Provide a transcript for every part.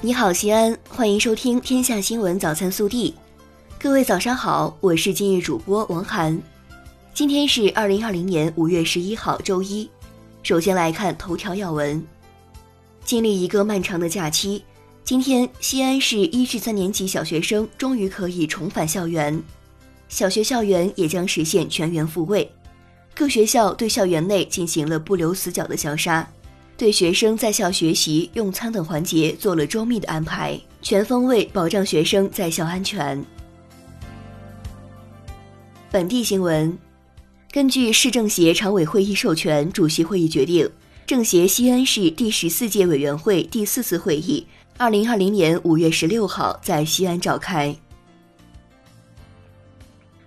你好，西安，欢迎收听《天下新闻早餐速递》。各位早上好，我是今日主播王涵。今天是二零二零年五月十一号，周一。首先来看头条要闻。经历一个漫长的假期，今天西安市一至三年级小学生终于可以重返校园，小学校园也将实现全员复位。各学校对校园内进行了不留死角的消杀。对学生在校学习、用餐等环节做了周密的安排，全方位保障学生在校安全。本地新闻：根据市政协常委会议授权，主席会议决定，政协西安市第十四届委员会第四次会议，二零二零年五月十六号在西安召开。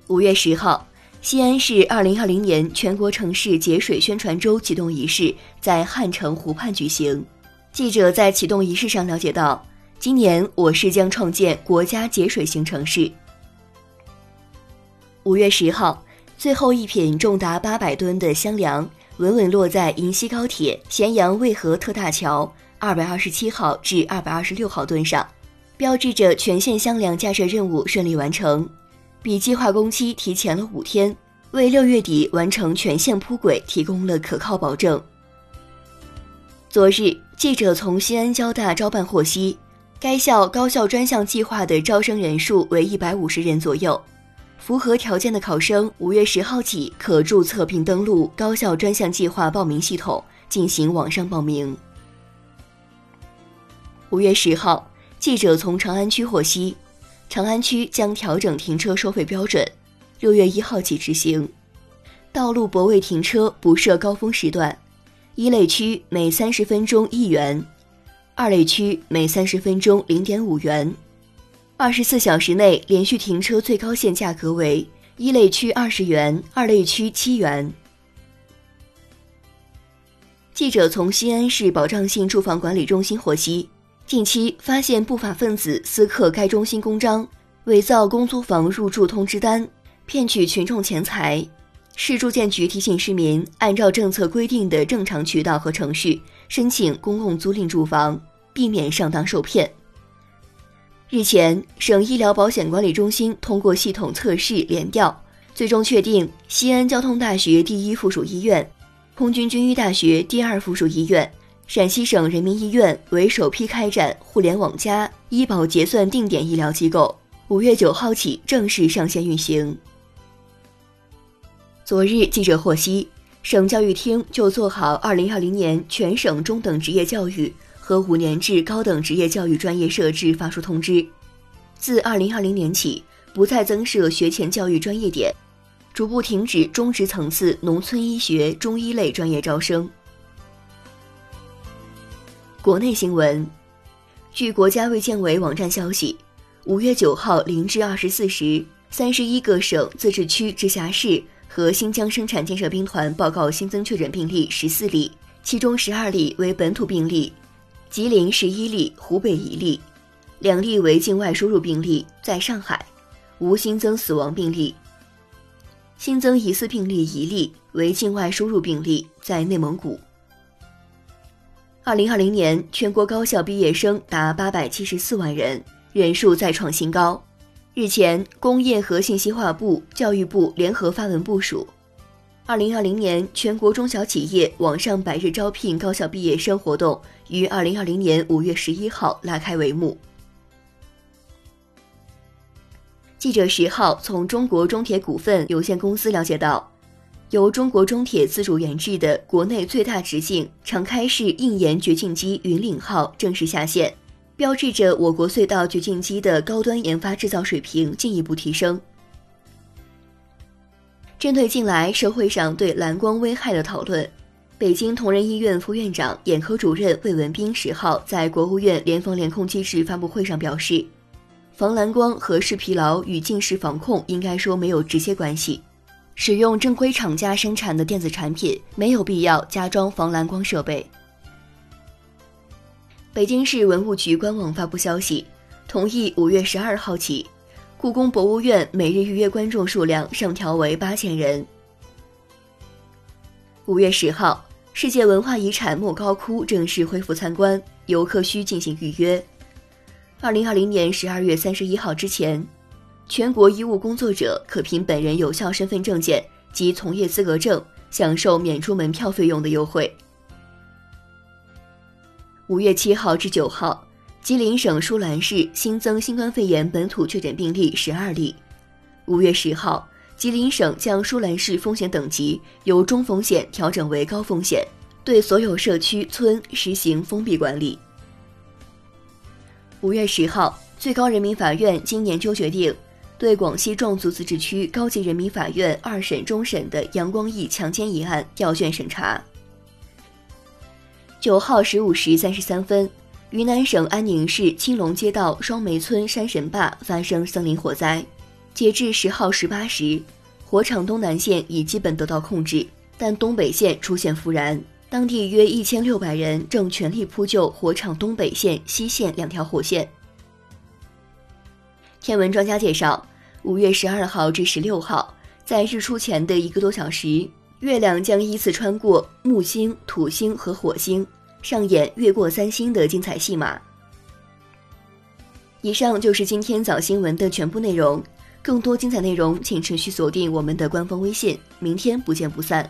五月十号。西安市二零二零年全国城市节水宣传周启动仪式在汉城湖畔举行。记者在启动仪式上了解到，今年我市将创建国家节水型城市。五月十号，最后一品重达八百吨的箱梁稳稳落在银西高铁咸阳渭河特大桥二百二十七号至二百二十六号墩上，标志着全线箱梁架设任务顺利完成。比计划工期提前了五天，为六月底完成全线铺轨提供了可靠保证。昨日，记者从西安交大招办获悉，该校高校专项计划的招生人数为一百五十人左右，符合条件的考生五月十号起可注册并登录高校专项计划报名系统进行网上报名。五月十号，记者从长安区获悉。长安区将调整停车收费标准，六月一号起执行。道路泊位停车不设高峰时段，一类区每三十分钟一元，二类区每三十分钟零点五元。二十四小时内连续停车最高限价格为一类区二十元，二类区七元。记者从西安市保障性住房管理中心获悉。近期发现不法分子私刻该中心公章，伪造公租房入住通知单，骗取群众钱财。市住建局提醒市民，按照政策规定的正常渠道和程序申请公共租赁住房，避免上当受骗。日前，省医疗保险管理中心通过系统测试联调，最终确定西安交通大学第一附属医院、空军军医大学第二附属医院。陕西省人民医院为首批开展“互联网加”医保结算定点医疗机构，五月九号起正式上线运行。昨日，记者获悉，省教育厅就做好二零二零年全省中等职业教育和五年制高等职业教育专业设置发出通知，自二零二零年起，不再增设学前教育专业点，逐步停止中职层次农村医学中医类专业招生。国内新闻，据国家卫健委网站消息，五月九号零至二十四时，三十一个省、自治区、直辖市和新疆生产建设兵团报告新增确诊病例十四例，其中十二例为本土病例，吉林十一例，湖北一例，两例为境外输入病例，在上海，无新增死亡病例。新增疑似病例一例为境外输入病例，在内蒙古。二零二零年全国高校毕业生达八百七十四万人，人数再创新高。日前，工业和信息化部、教育部联合发文部署，二零二零年全国中小企业网上百日招聘高校毕业生活动于二零二零年五月十一号拉开帷幕。记者十号从中国中铁股份有限公司了解到。由中国中铁自主研制的国内最大直径长开式硬岩掘进机“云岭号”正式下线，标志着我国隧道掘进机的高端研发制造水平进一步提升。针对近来社会上对蓝光危害的讨论，北京同仁医院副院长、眼科主任魏文斌十号在国务院联防联控机制发布会上表示，防蓝光和视疲劳与近视防控应该说没有直接关系。使用正规厂家生产的电子产品，没有必要加装防蓝光设备。北京市文物局官网发布消息，同意五月十二号起，故宫博物院每日预约观众数量上调为八千人。五月十号，世界文化遗产莫高窟正式恢复参观，游客需进行预约。二零二零年十二月三十一号之前，全国医务工作者可凭本人有效身份证件及从业资格证，享受免除门票费用的优惠。五月七号至九号，吉林省舒兰市新增新冠肺炎本土确诊病例十二例。五月十号，吉林省将舒兰市风险等级由中风险调整为高风险，对所有社区村实行封闭管理。五月十号，最高人民法院经研究决定，对广西壮族自治区高级人民法院二审终审的杨光义强奸一案调卷审查。九号十五时三十三分，云南省安宁市青龙街道双梅村山神坝发生森林火灾。截至十号十八时，火场东南线已基本得到控制，但东北线出现复燃。当地约一千六百人正全力扑救火场东北线、西线两条火线。天文专家介绍，五月十二号至十六号，在日出前的一个多小时。月亮将依次穿过木星、土星和火星，上演越过三星的精彩戏码。以上就是今天早新闻的全部内容，更多精彩内容请持续锁定我们的官方微信。明天不见不散。